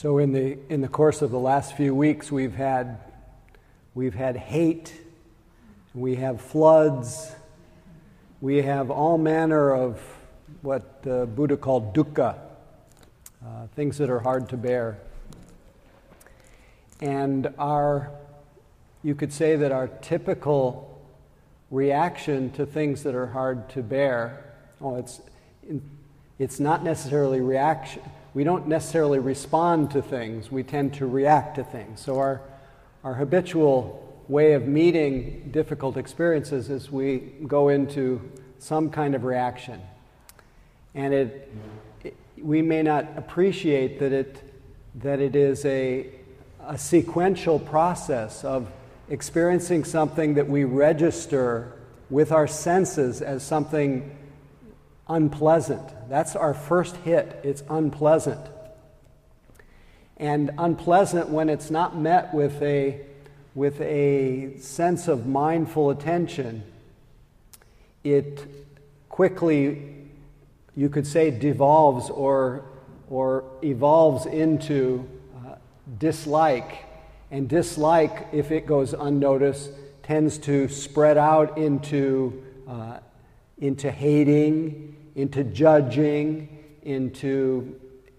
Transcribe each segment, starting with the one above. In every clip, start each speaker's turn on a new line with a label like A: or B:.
A: So in the in the course of the last few weeks, we've had we've had hate, we have floods, we have all manner of what Buddha called dukkha, uh, things that are hard to bear. And our, you could say that our typical reaction to things that are hard to bear, oh, it's, it's not necessarily reaction we don't necessarily respond to things, we tend to react to things. So, our, our habitual way of meeting difficult experiences is we go into some kind of reaction. And it, it, we may not appreciate that it, that it is a, a sequential process of experiencing something that we register with our senses as something unpleasant. That's our first hit. It's unpleasant. And unpleasant when it's not met with a, with a sense of mindful attention, it quickly, you could say, devolves or, or evolves into uh, dislike. And dislike, if it goes unnoticed, tends to spread out into, uh, into hating, into judging, into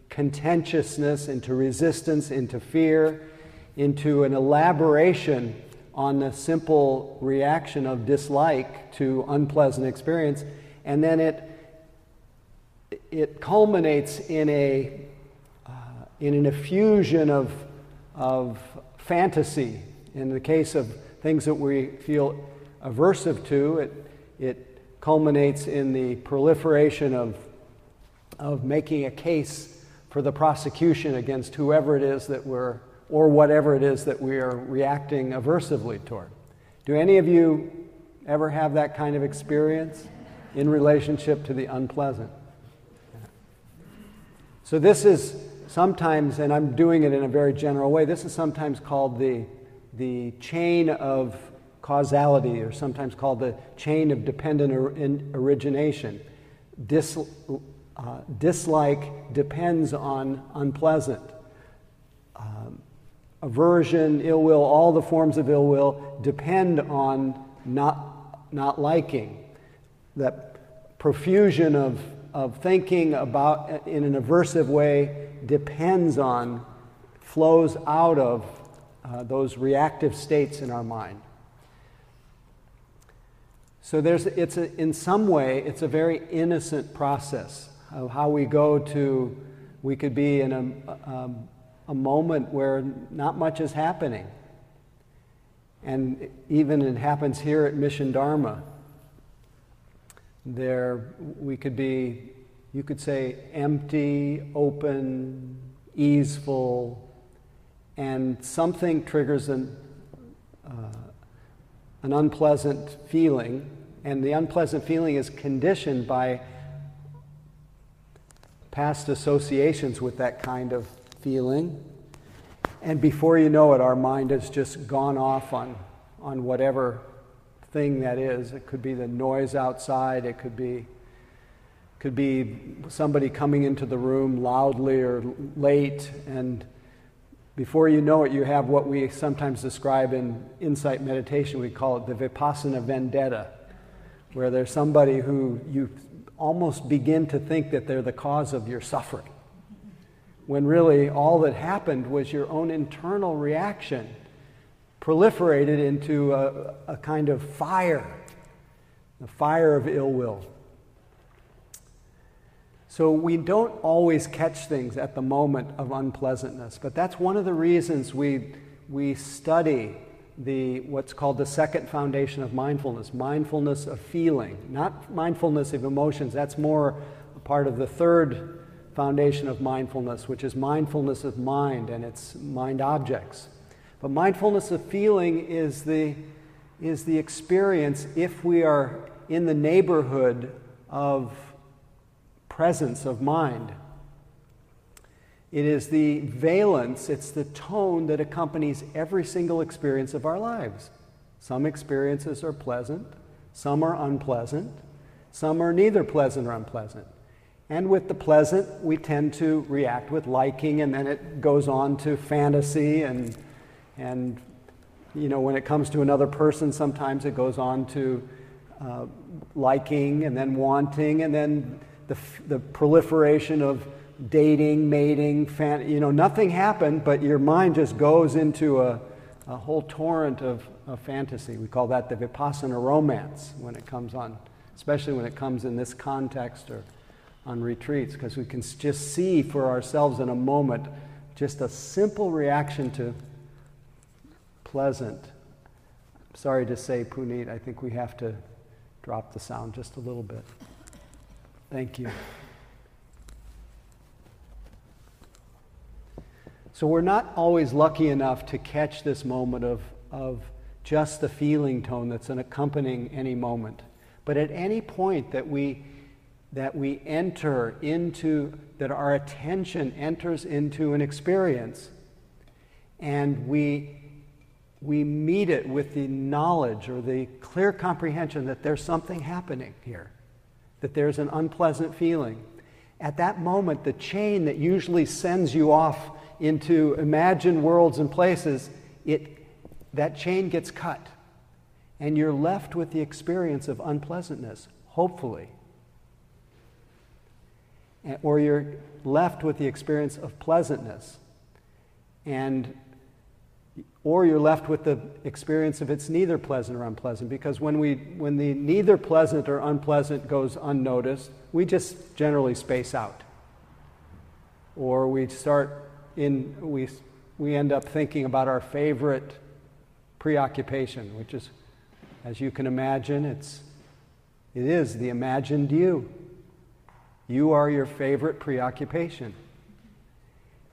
A: contentiousness, into resistance, into fear, into an elaboration on the simple reaction of dislike to unpleasant experience, and then it it culminates in a uh, in an effusion of of fantasy. In the case of things that we feel aversive to, it it culminates in the proliferation of, of making a case for the prosecution against whoever it is that we're, or whatever it is that we are reacting aversively toward. Do any of you ever have that kind of experience in relationship to the unpleasant? So, this is sometimes, and I'm doing it in a very general way, this is sometimes called the, the chain of causality, or sometimes called the chain of dependent or origination. Dis, uh, dislike depends on unpleasant. Um, aversion, ill will, all the forms of ill will depend on not, not liking. That profusion of, of thinking about in an aversive way depends on, flows out of uh, those reactive states in our mind. So there's, it's a, in some way, it's a very innocent process of how we go to, we could be in a, a, a moment where not much is happening. And even it happens here at Mission Dharma. There, we could be, you could say, empty, open, easeful, and something triggers an, uh, an unpleasant feeling and the unpleasant feeling is conditioned by past associations with that kind of feeling. And before you know it, our mind has just gone off on, on whatever thing that is. It could be the noise outside, it could be could be somebody coming into the room loudly or late and before you know it you have what we sometimes describe in insight meditation we call it the vipassana vendetta where there's somebody who you almost begin to think that they're the cause of your suffering, when really all that happened was your own internal reaction proliferated into a, a kind of fire, the fire of ill will. So we don't always catch things at the moment of unpleasantness, but that's one of the reasons we, we study the what's called the second foundation of mindfulness mindfulness of feeling not mindfulness of emotions. That's more a part of the third foundation of mindfulness which is mindfulness of mind and its mind objects. But mindfulness of feeling is the is the experience if we are in the neighborhood of presence of mind it is the valence, it's the tone that accompanies every single experience of our lives. Some experiences are pleasant, some are unpleasant, some are neither pleasant or unpleasant. And with the pleasant, we tend to react with liking, and then it goes on to fantasy. And, and you know, when it comes to another person, sometimes it goes on to uh, liking and then wanting, and then the, the proliferation of dating, mating, fan, you know, nothing happened, but your mind just goes into a, a whole torrent of, of fantasy. We call that the vipassana romance when it comes on, especially when it comes in this context or on retreats, because we can just see for ourselves in a moment just a simple reaction to pleasant. Sorry to say, Puneet, I think we have to drop the sound just a little bit. Thank you. So we're not always lucky enough to catch this moment of, of just the feeling tone that's an accompanying any moment. But at any point that we that we enter into that our attention enters into an experience and we we meet it with the knowledge or the clear comprehension that there's something happening here, that there's an unpleasant feeling. At that moment, the chain that usually sends you off into imagined worlds and places, it, that chain gets cut. And you're left with the experience of unpleasantness, hopefully. Or you're left with the experience of pleasantness. And or you're left with the experience of it's neither pleasant or unpleasant because when we when the neither pleasant or unpleasant goes unnoticed we just generally space out or we start in, we, we end up thinking about our favorite preoccupation, which is, as you can imagine, it's, it is the imagined you. You are your favorite preoccupation.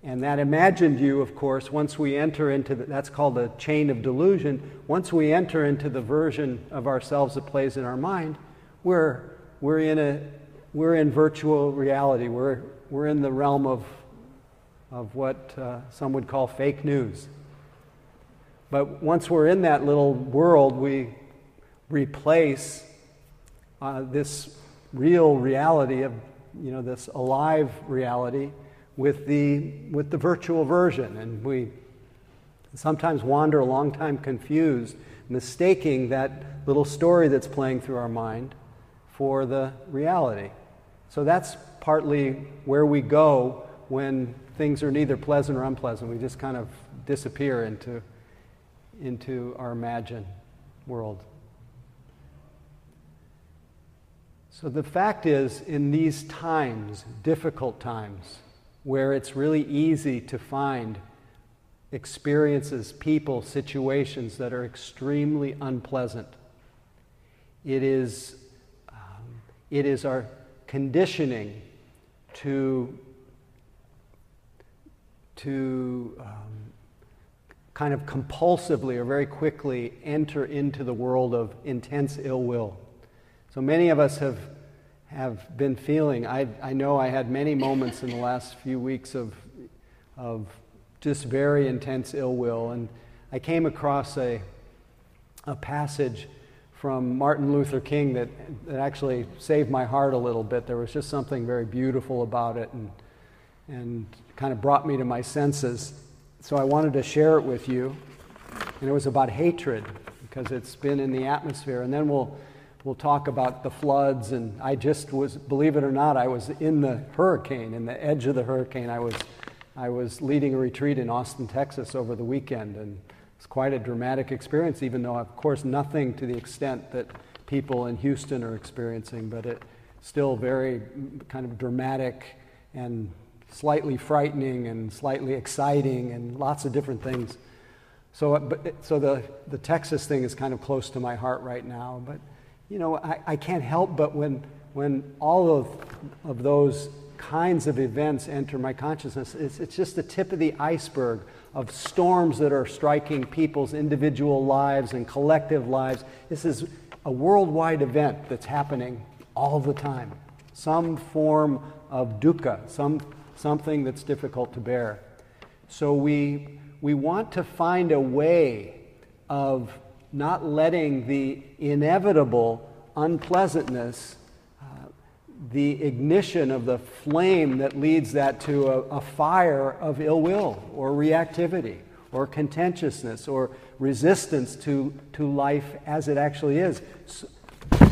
A: And that imagined you, of course, once we enter into the, that's called a chain of delusion. Once we enter into the version of ourselves that plays in our mind, we're, we're, in, a, we're in virtual reality. We're, we're in the realm of of what uh, some would call fake news. But once we're in that little world, we replace uh, this real reality of, you know, this alive reality with the, with the virtual version. And we sometimes wander a long time confused, mistaking that little story that's playing through our mind for the reality. So that's partly where we go when things are neither pleasant or unpleasant. We just kind of disappear into, into our imagined world. So the fact is, in these times, difficult times, where it's really easy to find experiences, people, situations that are extremely unpleasant, it is, um, it is our conditioning to to um, kind of compulsively or very quickly enter into the world of intense ill will. So many of us have, have been feeling, I, I know I had many moments in the last few weeks of, of just very intense ill will. And I came across a, a passage from Martin Luther King that, that actually saved my heart a little bit. There was just something very beautiful about it. And, and kind of brought me to my senses. So I wanted to share it with you. And it was about hatred because it's been in the atmosphere. And then we'll, we'll talk about the floods. And I just was, believe it or not, I was in the hurricane, in the edge of the hurricane. I was, I was leading a retreat in Austin, Texas over the weekend. And it's quite a dramatic experience, even though, of course, nothing to the extent that people in Houston are experiencing, but it still very kind of dramatic and slightly frightening and slightly exciting and lots of different things. So, but, so the, the Texas thing is kind of close to my heart right now. But, you know, I, I can't help but when, when all of, of those kinds of events enter my consciousness, it's, it's just the tip of the iceberg of storms that are striking people's individual lives and collective lives. This is a worldwide event that's happening all the time. Some form of dukkha, some something that's difficult to bear. So we, we want to find a way of not letting the inevitable unpleasantness uh, the ignition of the flame that leads that to a, a fire of ill will or reactivity or contentiousness or resistance to, to life as it actually is, so,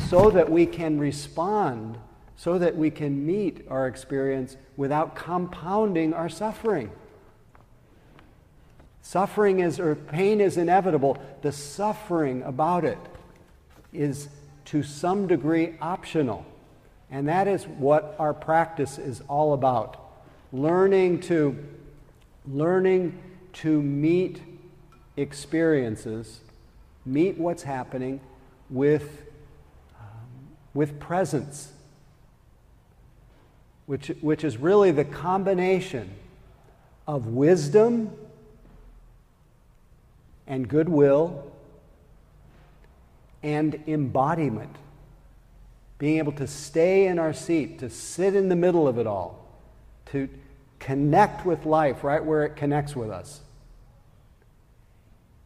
A: so that we can respond, so that we can meet our experience without compounding our suffering. Suffering is, or pain is inevitable. The suffering about it is to some degree optional. And that is what our practice is all about. Learning to, learning to meet experiences, meet what's happening with, um, with presence, which, which is really the combination of wisdom and goodwill and embodiment. Being able to stay in our seat, to sit in the middle of it all, to connect with life right where it connects with us.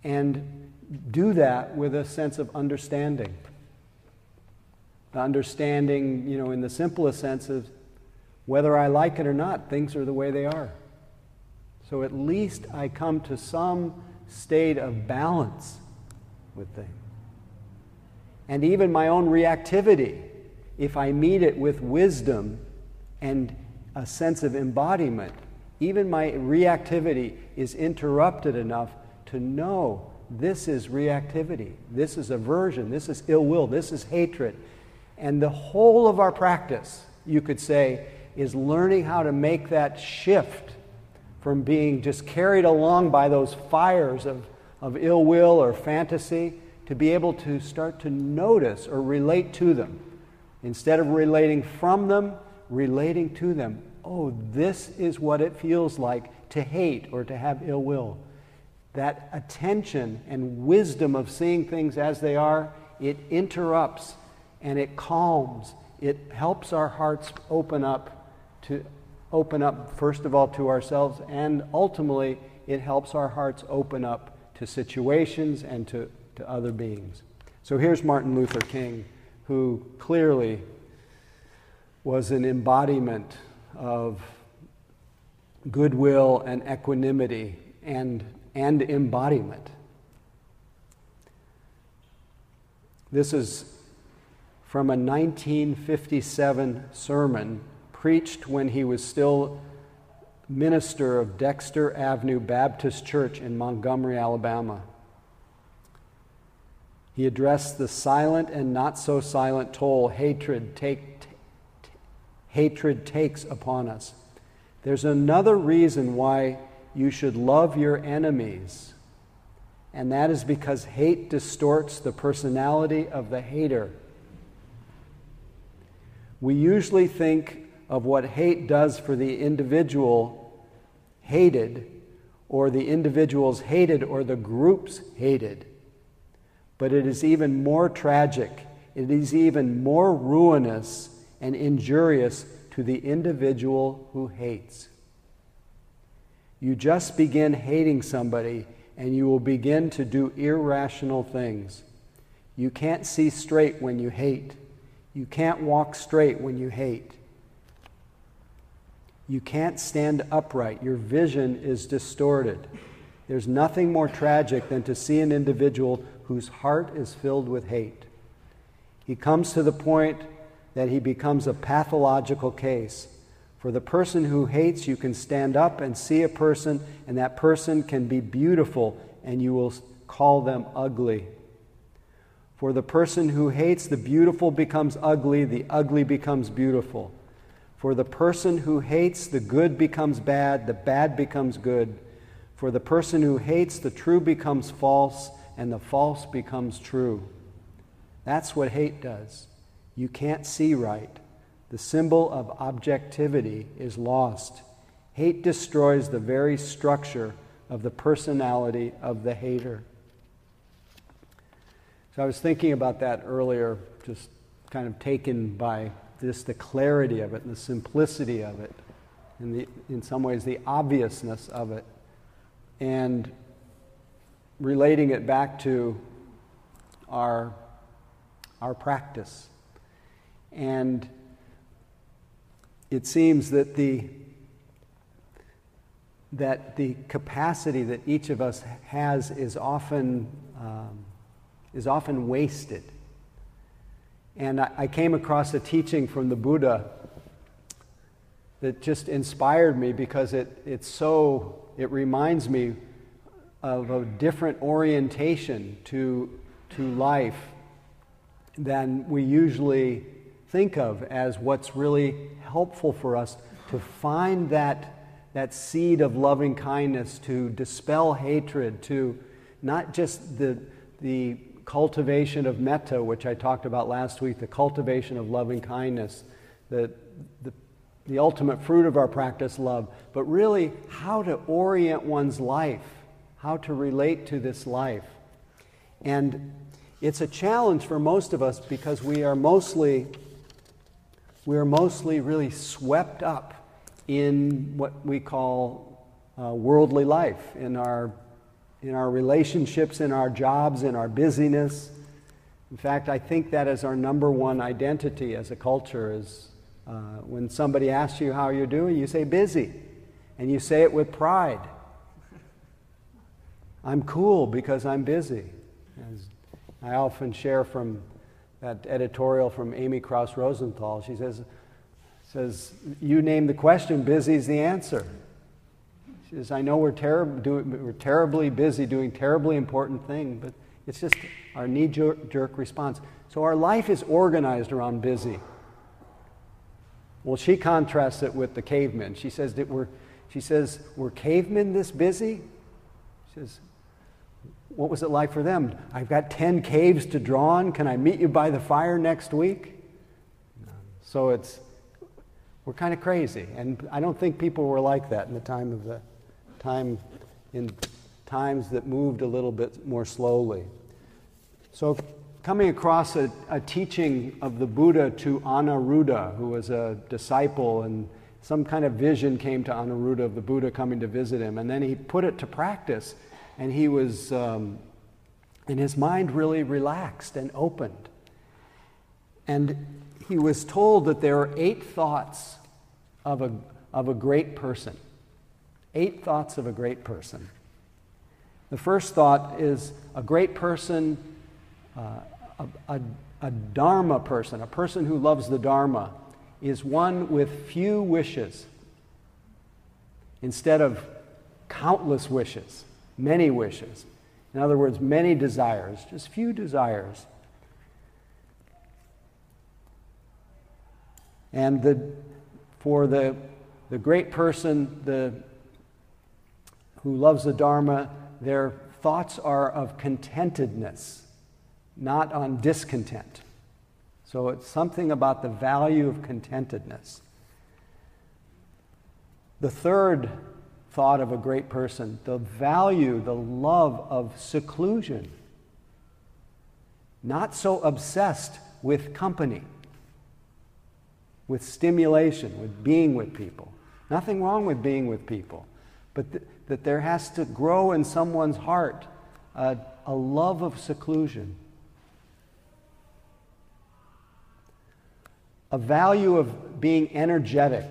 A: And do that with a sense of understanding. The understanding, you know, in the simplest sense of whether I like it or not, things are the way they are. So at least I come to some state of balance with things and even my own reactivity, if I meet it with wisdom and a sense of embodiment, even my reactivity is interrupted enough to know this is reactivity, this is aversion, this is ill will, this is hatred. And the whole of our practice, you could say, is learning how to make that shift from being just carried along by those fires of, of ill will or fantasy to be able to start to notice or relate to them. Instead of relating from them, relating to them. Oh, this is what it feels like to hate or to have ill will. That attention and wisdom of seeing things as they are, it interrupts and it calms. It helps our hearts open up to open up first of all to ourselves and ultimately it helps our hearts open up to situations and to to other beings. So here's Martin Luther King, who clearly was an embodiment of goodwill and equanimity and, and embodiment. This is from a 1957 sermon preached when he was still minister of Dexter Avenue Baptist Church in Montgomery, Alabama. He addressed the silent and not so silent toll hatred, take, t- t- hatred takes upon us. There's another reason why you should love your enemies, and that is because hate distorts the personality of the hater. We usually think of what hate does for the individual hated, or the individuals hated, or the groups hated. But it is even more tragic, it is even more ruinous and injurious to the individual who hates. You just begin hating somebody and you will begin to do irrational things. You can't see straight when you hate. You can't walk straight when you hate. You can't stand upright. Your vision is distorted. There's nothing more tragic than to see an individual whose heart is filled with hate. He comes to the point that he becomes a pathological case. For the person who hates, you can stand up and see a person, and that person can be beautiful, and you will call them ugly. For the person who hates, the beautiful becomes ugly, the ugly becomes beautiful. For the person who hates, the good becomes bad, the bad becomes good. For the person who hates, the true becomes false, and the false becomes true. That's what hate does. You can't see right. The symbol of objectivity is lost. Hate destroys the very structure of the personality of the hater. So I was thinking about that earlier, just kind of taken by just the clarity of it and the simplicity of it, and the, in some ways the obviousness of it. And relating it back to our, our practice. And it seems that the that the capacity that each of us has is often um, is often wasted. And I, I came across a teaching from the Buddha that just inspired me because it, it's so it reminds me of a different orientation to, to life than we usually think of as what's really helpful for us to find that, that seed of loving kindness, to dispel hatred, to not just the, the cultivation of metta, which I talked about last week, the cultivation of loving kindness, the, the, the ultimate fruit of our practice, love, but really how to orient one's life, how to relate to this life. And it's a challenge for most of us because we are mostly we are mostly really swept up in what we call uh, worldly life, in our, in our relationships, in our jobs, in our busyness. In fact, I think that is our number one identity as a culture is uh, when somebody asks you how you're doing, you say busy. And you say it with pride. I'm cool because I'm busy. As I often share from that editorial from Amy Krouse Rosenthal. She says, says, You name the question, busy is the answer. She says, I know we're, do, we're terribly busy doing terribly important things, but it's just our knee jerk response. So our life is organized around busy. Well, she contrasts it with the cavemen. She says that we're, she says, were cavemen this busy? She says, what was it like for them? I've got 10 caves to draw on. Can I meet you by the fire next week? So it's, we're kind of crazy. And I don't think people were like that in the time of the time, in times that moved a little bit more slowly. So coming across a, a teaching of the Buddha to Anuruddha, who was a disciple, and some kind of vision came to Anuruddha of the Buddha coming to visit him. And then he put it to practice and he was, um, and his mind really relaxed and opened. And he was told that there are eight thoughts of a, of a great person. Eight thoughts of a great person. The first thought is a great person, uh, a, a, a Dharma person, a person who loves the Dharma, is one with few wishes instead of countless wishes many wishes. In other words, many desires, just few desires. And the, for the, the great person the, who loves the Dharma, their thoughts are of contentedness, not on discontent. So it's something about the value of contentedness. The third thought of a great person, the value, the love of seclusion. Not so obsessed with company, with stimulation, with being with people. Nothing wrong with being with people, but th- that there has to grow in someone's heart a, a love of seclusion. A value of being energetic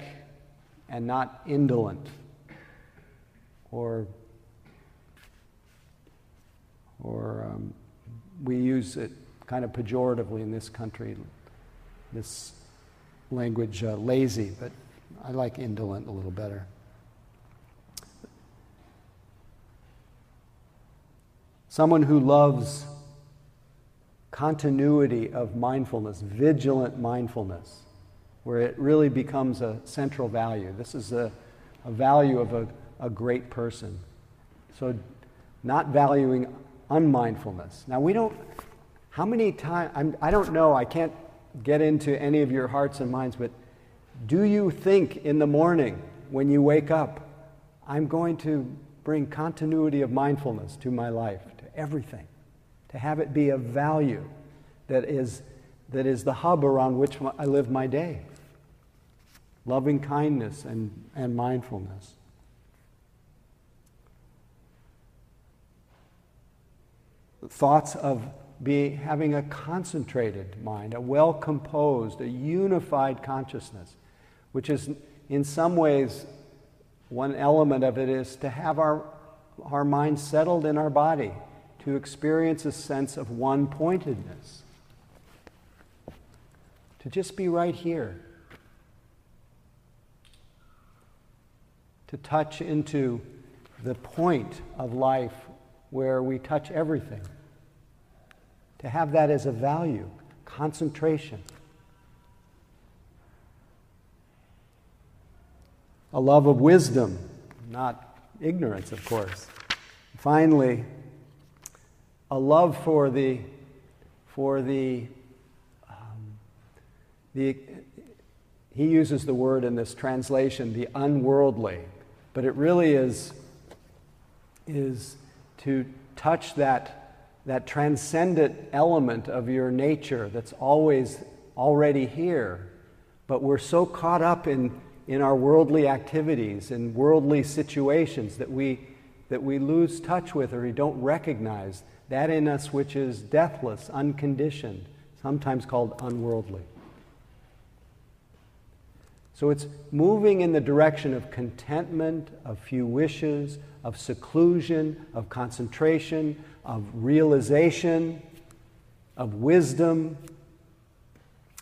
A: and not indolent or or um, we use it kind of pejoratively in this country, this language, uh, lazy, but I like indolent a little better. Someone who loves continuity of mindfulness, vigilant mindfulness, where it really becomes a central value. This is a, a value of a a great person. So, not valuing unmindfulness. Now, we don't, how many times, I don't know, I can't get into any of your hearts and minds, but do you think in the morning when you wake up, I'm going to bring continuity of mindfulness to my life, everything, to have it be a value that is, that is the hub around which I live my day? Loving kindness and, and mindfulness. thoughts of be, having a concentrated mind, a well composed, a unified consciousness, which is in some ways one element of it is to have our, our mind settled in our body, to experience a sense of one pointedness, to just be right here, to touch into the point of life where we touch everything, to have that as a value, concentration. a love of wisdom, not ignorance, of course. Finally, a love for the, for the, um, the, he uses the word in this translation, the unworldly, but it really is, is to touch that, that transcendent element of your nature that's always already here. But we're so caught up in in our worldly activities and worldly situations that we, that we lose touch with or we don't recognize that in us which is deathless, unconditioned, sometimes called unworldly. So it's moving in the direction of contentment, of few wishes, of seclusion, of concentration, of realization, of wisdom,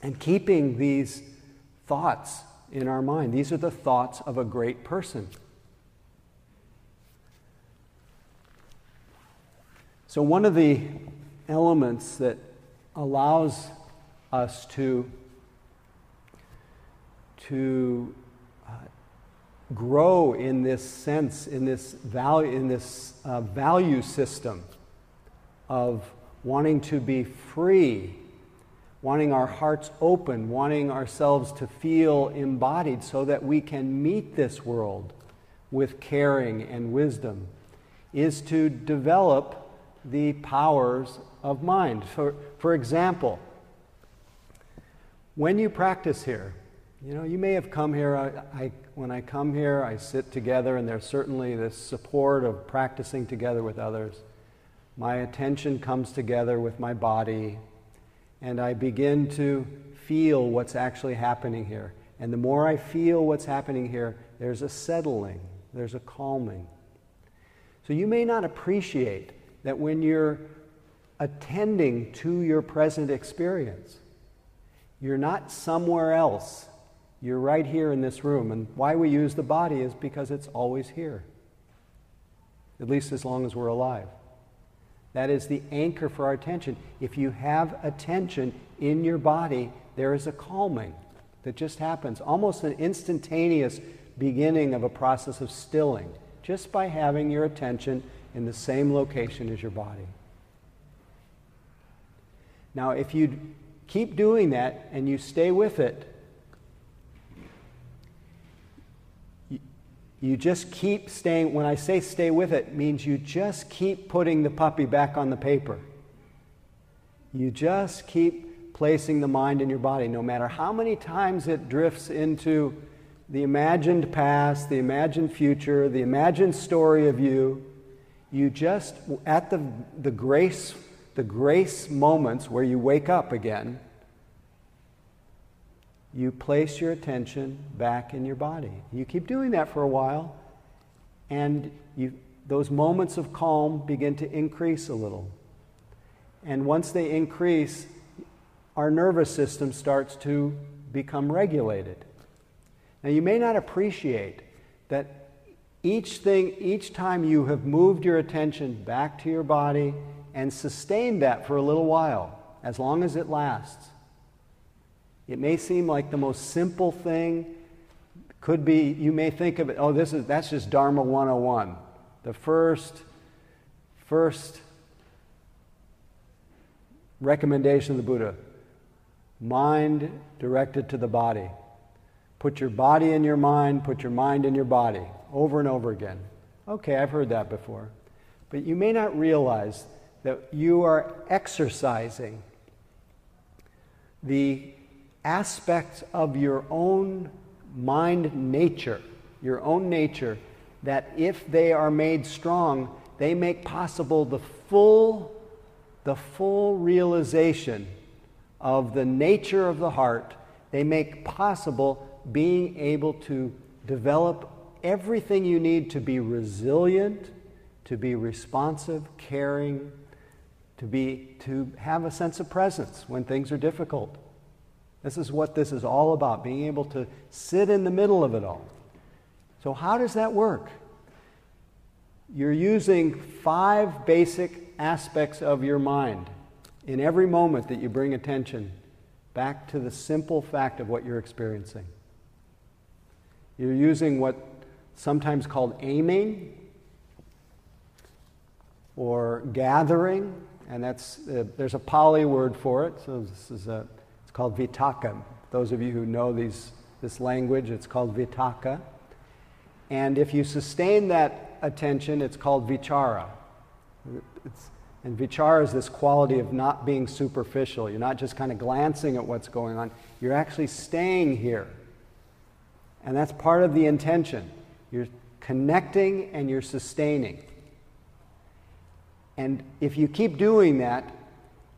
A: and keeping these thoughts in our mind. These are the thoughts of a great person. So, one of the elements that allows us to, to uh, grow in this sense, in this value, in this uh, value system of wanting to be free wanting our hearts open, wanting ourselves to feel embodied so that we can meet this world with caring and wisdom, is to develop the powers of mind. For, for example, when you practice here, you know, you may have come here. I, I, when I come here, I sit together, and there's certainly this support of practicing together with others. My attention comes together with my body, and I begin to feel what's actually happening here. And the more I feel what's happening here, there's a settling, there's a calming. So you may not appreciate that when you're attending to your present experience, you're not somewhere else. You're right here in this room. And why we use the body is because it's always here, at least as long as we're alive. That is the anchor for our attention. If you have attention in your body, there is a calming that just happens, almost an instantaneous beginning of a process of stilling, just by having your attention in the same location as your body. Now, if you keep doing that and you stay with it, You just keep staying, when I say stay with it, means you just keep putting the puppy back on the paper. You just keep placing the mind in your body, no matter how many times it drifts into the imagined past, the imagined future, the imagined story of you. You just, at the, the grace, the grace moments where you wake up again, you place your attention back in your body. You keep doing that for a while, and you, those moments of calm begin to increase a little. And once they increase, our nervous system starts to become regulated. Now, you may not appreciate that each thing, each time you have moved your attention back to your body and sustained that for a little while, as long as it lasts, it may seem like the most simple thing. Could be, you may think of it, oh, this is, that's just Dharma 101. The first, first recommendation of the Buddha mind directed to the body. Put your body in your mind, put your mind in your body, over and over again. Okay, I've heard that before. But you may not realize that you are exercising the aspects of your own mind nature, your own nature, that if they are made strong, they make possible the full, the full realization of the nature of the heart. They make possible being able to develop everything you need to be resilient, to be responsive, caring, to be to have a sense of presence when things are difficult. This is what this is all about, being able to sit in the middle of it all. So how does that work? You're using five basic aspects of your mind in every moment that you bring attention back to the simple fact of what you're experiencing. You're using what sometimes called aiming or gathering, and that's uh, there's a Pali word for it. So this is a it's called vitakka. Those of you who know these this language, it's called vitakka. And if you sustain that attention, it's called vichara. It's, and vichara is this quality of not being superficial. You're not just kind of glancing at what's going on, you're actually staying here. And that's part of the intention. You're connecting and you're sustaining. And if you keep doing that,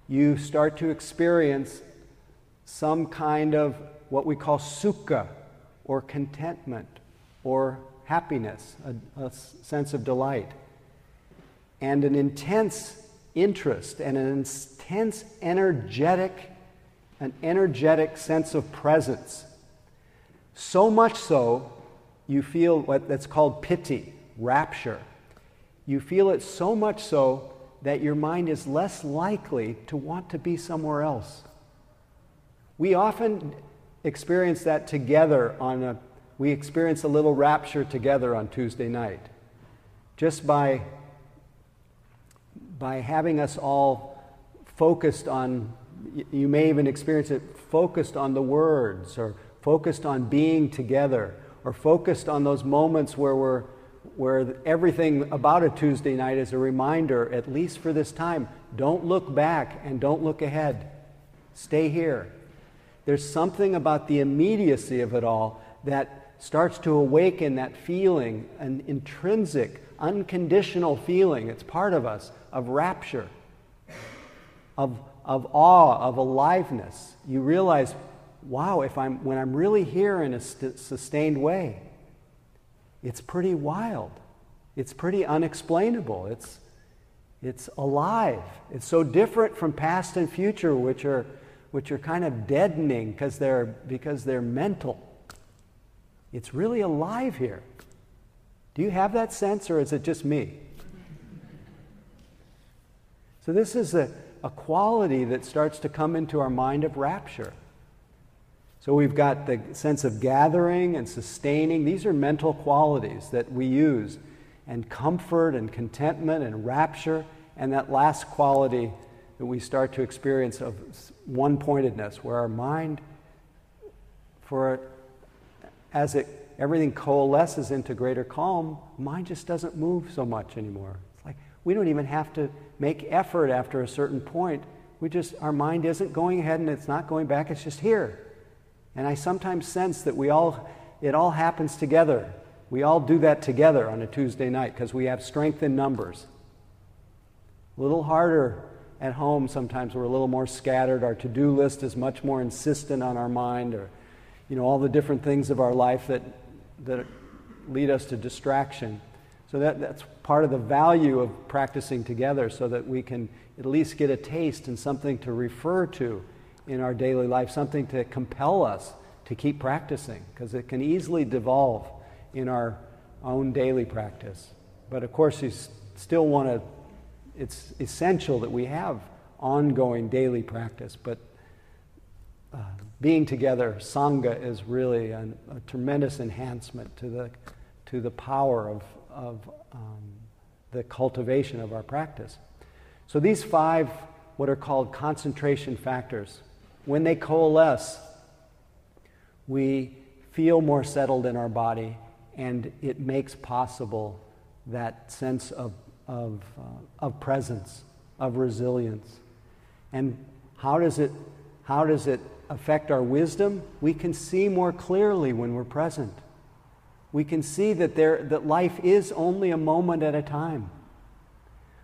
A: you start to experience some kind of what we call sukha, or contentment, or happiness, a, a sense of delight, and an intense interest and an intense energetic, an energetic sense of presence. So much so, you feel what that's called piti, rapture. You feel it so much so that your mind is less likely to want to be somewhere else. We often experience that together on a we experience a little rapture together on Tuesday night. Just by by having us all focused on you may even experience it focused on the words or focused on being together or focused on those moments where we're where everything about a Tuesday night is a reminder, at least for this time, don't look back and don't look ahead. Stay here. There's something about the immediacy of it all that starts to awaken that feeling, an intrinsic, unconditional feeling, it's part of us, of rapture, of, of awe, of aliveness. You realize, wow, if I'm, when I'm really here in a st- sustained way, it's pretty wild. It's pretty unexplainable. It's, it's alive. It's so different from past and future, which are, which are kind of deadening because they're, because they're mental. It's really alive here. Do you have that sense, or is it just me? So, this is a, a quality that starts to come into our mind of rapture. So we've got the sense of gathering and sustaining. These are mental qualities that we use, and comfort and contentment and rapture, and that last quality that we start to experience of one pointedness, where our mind, for as it everything coalesces into greater calm, mind just doesn't move so much anymore. It's like we don't even have to make effort after a certain point. We just our mind isn't going ahead and it's not going back, it's just here. And I sometimes sense that we all, it all happens together. We all do that together on a Tuesday night because we have strength in numbers. A little harder at home sometimes we're a little more scattered our to-do list is much more insistent on our mind or you know all the different things of our life that that lead us to distraction so that, that's part of the value of practicing together so that we can at least get a taste and something to refer to in our daily life, something to compel us to keep practicing, because it can easily devolve in our own daily practice. But of course, you still want to, it's essential that we have ongoing daily practice, but uh, being together, Sangha, is really an, a tremendous enhancement to the, to the power of, of um, the cultivation of our practice. So these five, what are called concentration factors, when they coalesce, we feel more settled in our body, and it makes possible that sense of, of, uh, of presence, of resilience. And how does, it, how does it affect our wisdom? We can see more clearly when we're present. We can see that, there, that life is only a moment at a time.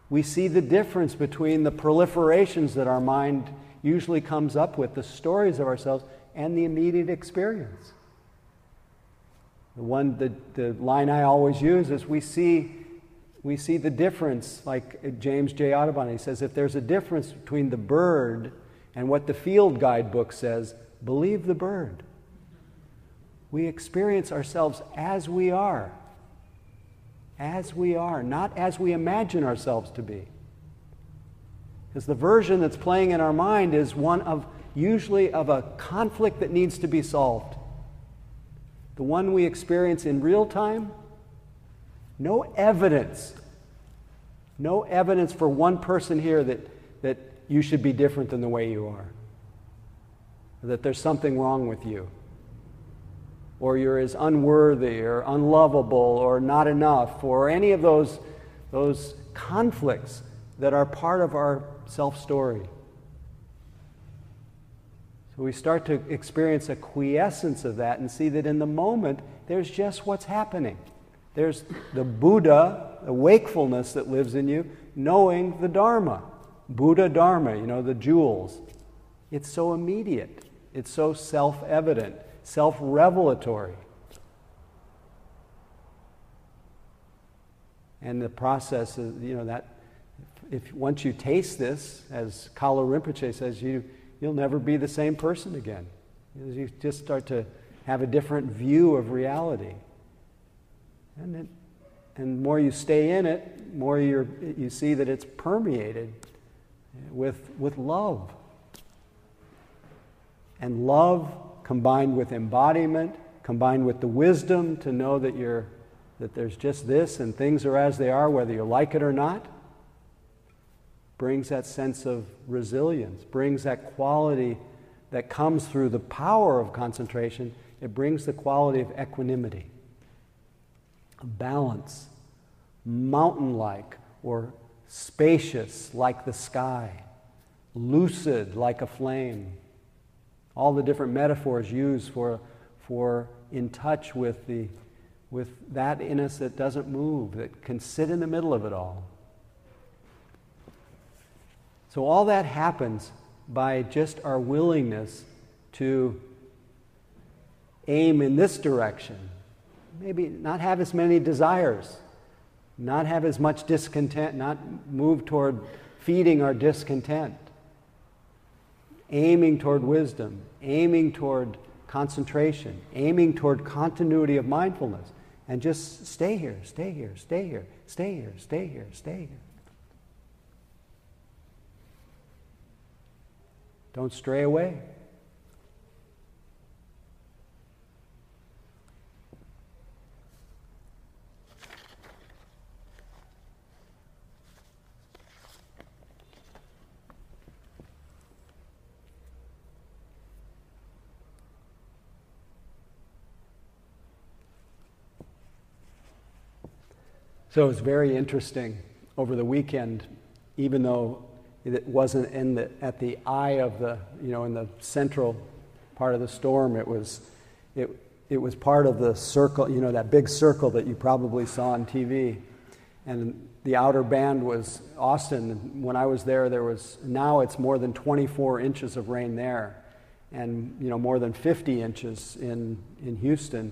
A: We see the difference between the proliferations that our mind usually comes up with the stories of ourselves and the immediate experience. The one, the, the line I always use is we see, we see the difference, like James J. Audubon, he says, if there's a difference between the bird and what the field guidebook says, believe the bird. We experience ourselves as we are, as we are, not as we imagine ourselves to be. Because the version that's playing in our mind is one of usually of a conflict that needs to be solved. The one we experience in real time, no evidence. No evidence for one person here that, that you should be different than the way you are. That there's something wrong with you. Or you're as unworthy or unlovable or not enough or any of those, those conflicts that are part of our self story. So we start to experience a quiescence of that and see that in the moment, there's just what's happening. There's the Buddha, the wakefulness that lives in you, knowing the Dharma. Buddha Dharma, you know, the jewels. It's so immediate, it's so self evident, self revelatory. And the process is, you know, that if once you taste this, as Kalu Rinpoche says, you you'll never be the same person again. You just start to have a different view of reality. And, it, and more you stay in it, more you you see that it's permeated with, with love. And love combined with embodiment, combined with the wisdom to know that, you're, that there's just this and things are as they are, whether you like it or not brings that sense of resilience, brings that quality that comes through the power of concentration. It brings the quality of equanimity, balance, mountain like or spacious like the sky, lucid like a flame. All the different metaphors used for, for in touch with, the, with that in us that doesn't move, that can sit in the middle of it all. So, all that happens by just our willingness to aim in this direction. Maybe not have as many desires, not have as much discontent, not move toward feeding our discontent, aiming toward wisdom, aiming toward concentration, aiming toward continuity of mindfulness, and just stay here, stay here, stay here, stay here, stay here, stay here. Don't stray away. So it was very interesting over the weekend, even though it wasn't in the, at the eye of the, you know, in the central part of the storm. It was, it, it was part of the circle, you know, that big circle that you probably saw on TV. And the outer band was Austin. When I was there, there was, now it's more than 24 inches of rain there. And, you know, more than 50 inches in, in Houston.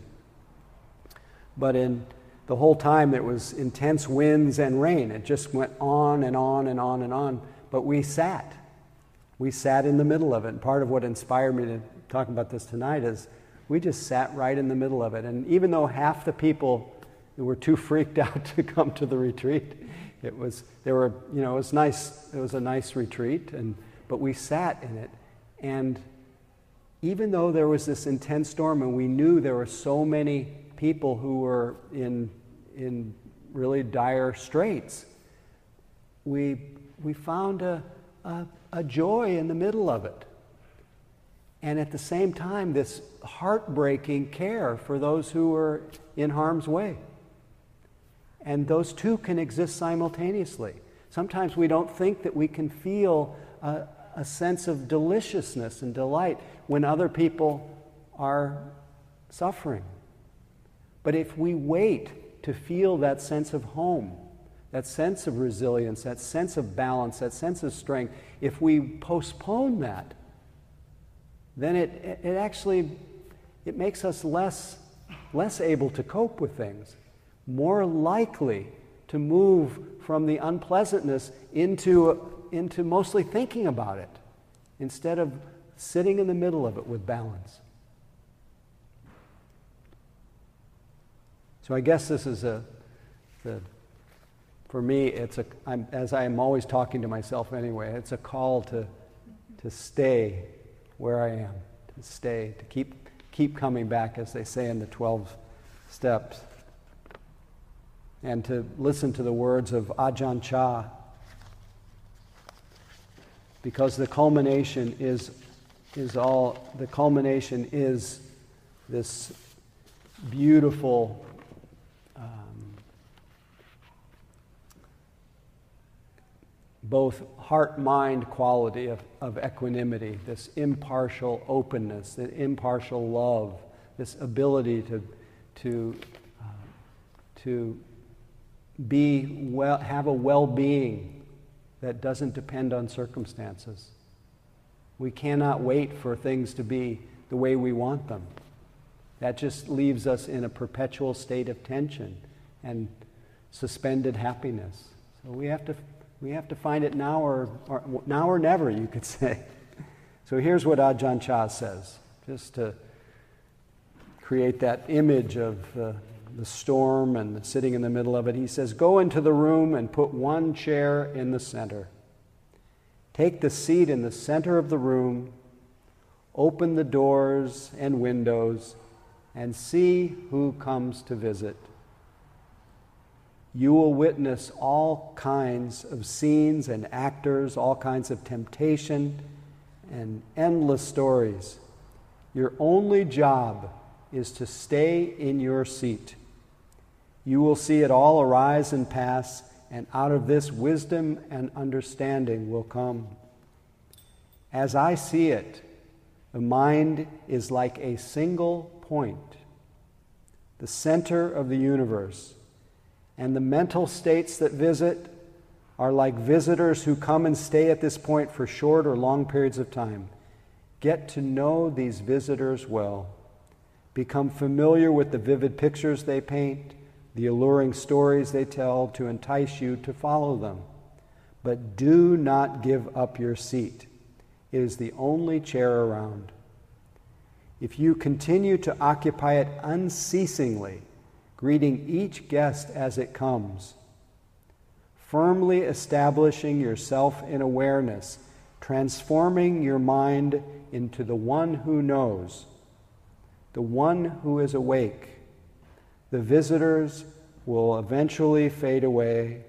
A: But in the whole time, it was intense winds and rain. It just went on and on and on and on. But we sat. We sat in the middle of it. And part of what inspired me to talk about this tonight is we just sat right in the middle of it. And even though half the people were too freaked out to come to the retreat, it was there were you know it was nice. It was a nice retreat, and but we sat in it, and even though there was this intense storm, and we knew there were so many people who were in in really dire straits, we we found a, a, a joy in the middle of it. And at the same time, this heartbreaking care for those who are in harm's way. And those two can exist simultaneously. Sometimes we don't think that we can feel a, a, sense of deliciousness and delight when other people are suffering. But if we wait to feel that sense of home, that sense of resilience, that sense of balance, that sense of strength, if we postpone that, then it, it actually it makes us less less able to cope with things, more likely to move from the unpleasantness into, into mostly thinking about it instead of sitting in the middle of it with balance. So I guess this is a, the, for me, it's a, I'm, as I'm always talking to myself anyway, it's a call to, to stay where I am, to stay, to keep, keep coming back, as they say in the 12 steps and to listen to the words of Ajahn Chah. Because the culmination is, is all, the culmination is this beautiful both heart mind quality of, of equanimity, this impartial openness, the impartial love, this ability to, to, uh, to be well, have a well being that doesn't depend on circumstances. We cannot wait for things to be the way we want them. That just leaves us in a perpetual state of tension and suspended happiness. So we have to, we have to find it now or, or now or never, you could say. So here's what Ajahn Chah says, just to create that image of uh, the storm and sitting in the middle of it, he says, Go into the room and put one chair in the center. Take the seat in the center of the room, open the doors and windows, and see who comes to visit. You will witness all kinds of scenes and actors, all kinds of temptation and endless stories. Your only job is to stay in your seat you will see it all arise and pass, and out of this wisdom and understanding will come. As I see it, the mind is like a single point, the center of the universe, and the mental states that visit are like visitors who come and stay at this point for short or long periods of time. Get to know these visitors well. Become familiar with the vivid pictures they paint the alluring stories they tell to entice you to follow them. But do not give up your seat. It is the only chair around. If you continue to occupy it unceasingly, greeting each guest as it comes, firmly establishing yourself in awareness, transforming your mind into the one who knows, the one who is awake, the visitors will eventually fade away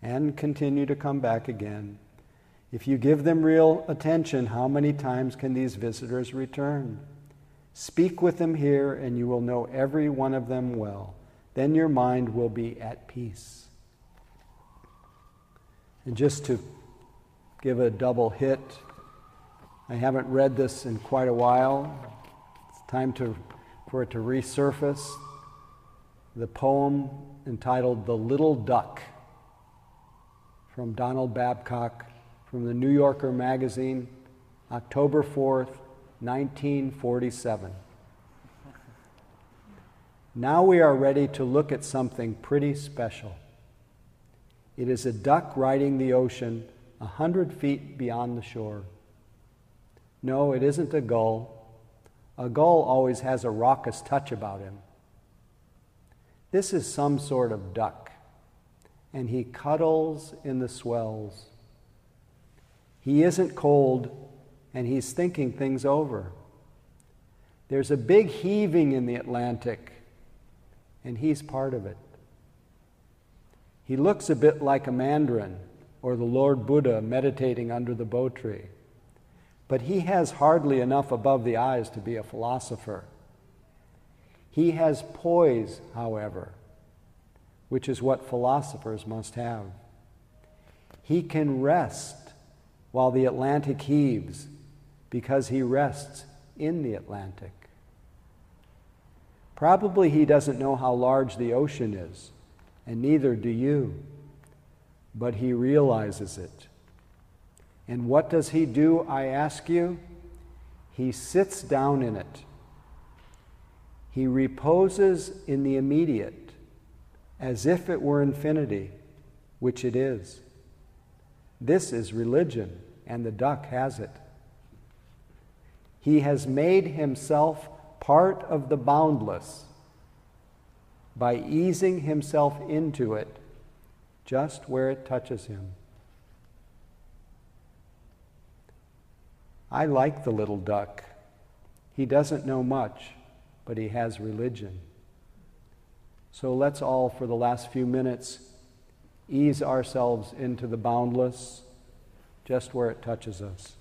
A: and continue to come back again. If you give them real attention, how many times can these visitors return? Speak with them here, and you will know every one of them well. Then your mind will be at peace. And just to give a double hit, I haven't read this in quite a while. It's time to, for it to resurface the poem entitled The Little Duck from Donald Babcock from the New Yorker magazine, October 4th, 1947. Now we are ready to look at something pretty special. It is a duck riding the ocean a hundred feet beyond the shore. No, it isn't a gull. A gull always has a raucous touch about him. This is some sort of duck, and he cuddles in the swells. He isn't cold, and he's thinking things over. There's a big heaving in the Atlantic, and he's part of it. He looks a bit like a mandarin or the Lord Buddha meditating under the bo tree, but he has hardly enough above the eyes to be a philosopher. He has poise, however, which is what philosophers must have. He can rest while the Atlantic heaves because he rests in the Atlantic. Probably he doesn't know how large the ocean is, and neither do you, but he realizes it. And what does he do, I ask you? He sits down in it He reposes in the immediate as if it were infinity, which it is. This is religion, and the duck has it. He has made himself part of the boundless by easing himself into it just where it touches him. I like the little duck. He doesn't know much, but he has religion. So let's all, for the last few minutes, ease ourselves into the boundless just where it touches us.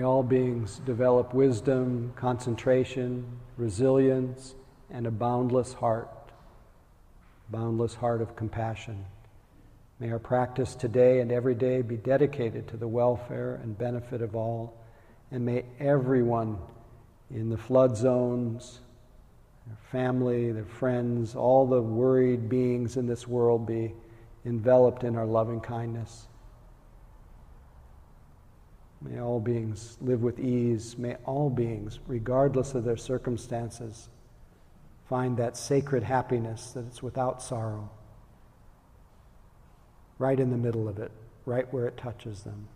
A: May all beings develop wisdom, concentration, resilience, and a boundless heart, boundless heart of compassion. May our practice today and every day be dedicated to the welfare and benefit of all, and may everyone in the flood zones, their family, their friends, all the worried beings in this world be enveloped in our loving kindness. May all beings live with ease. May all beings, regardless of their circumstances, find that sacred happiness that it's without sorrow, right in the middle of it, right where it touches them.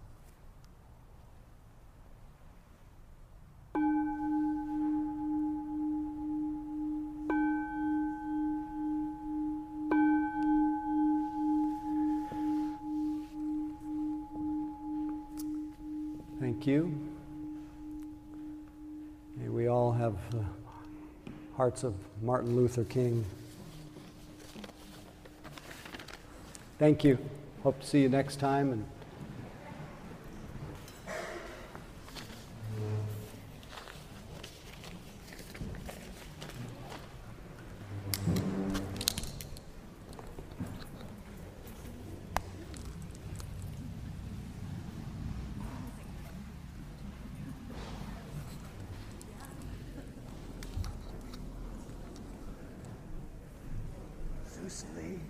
A: Thank you. May we all have the hearts of Martin Luther King. Thank you. Hope to see you next time and
B: Susie.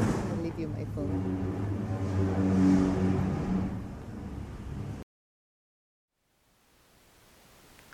C: I'll leave you my phone.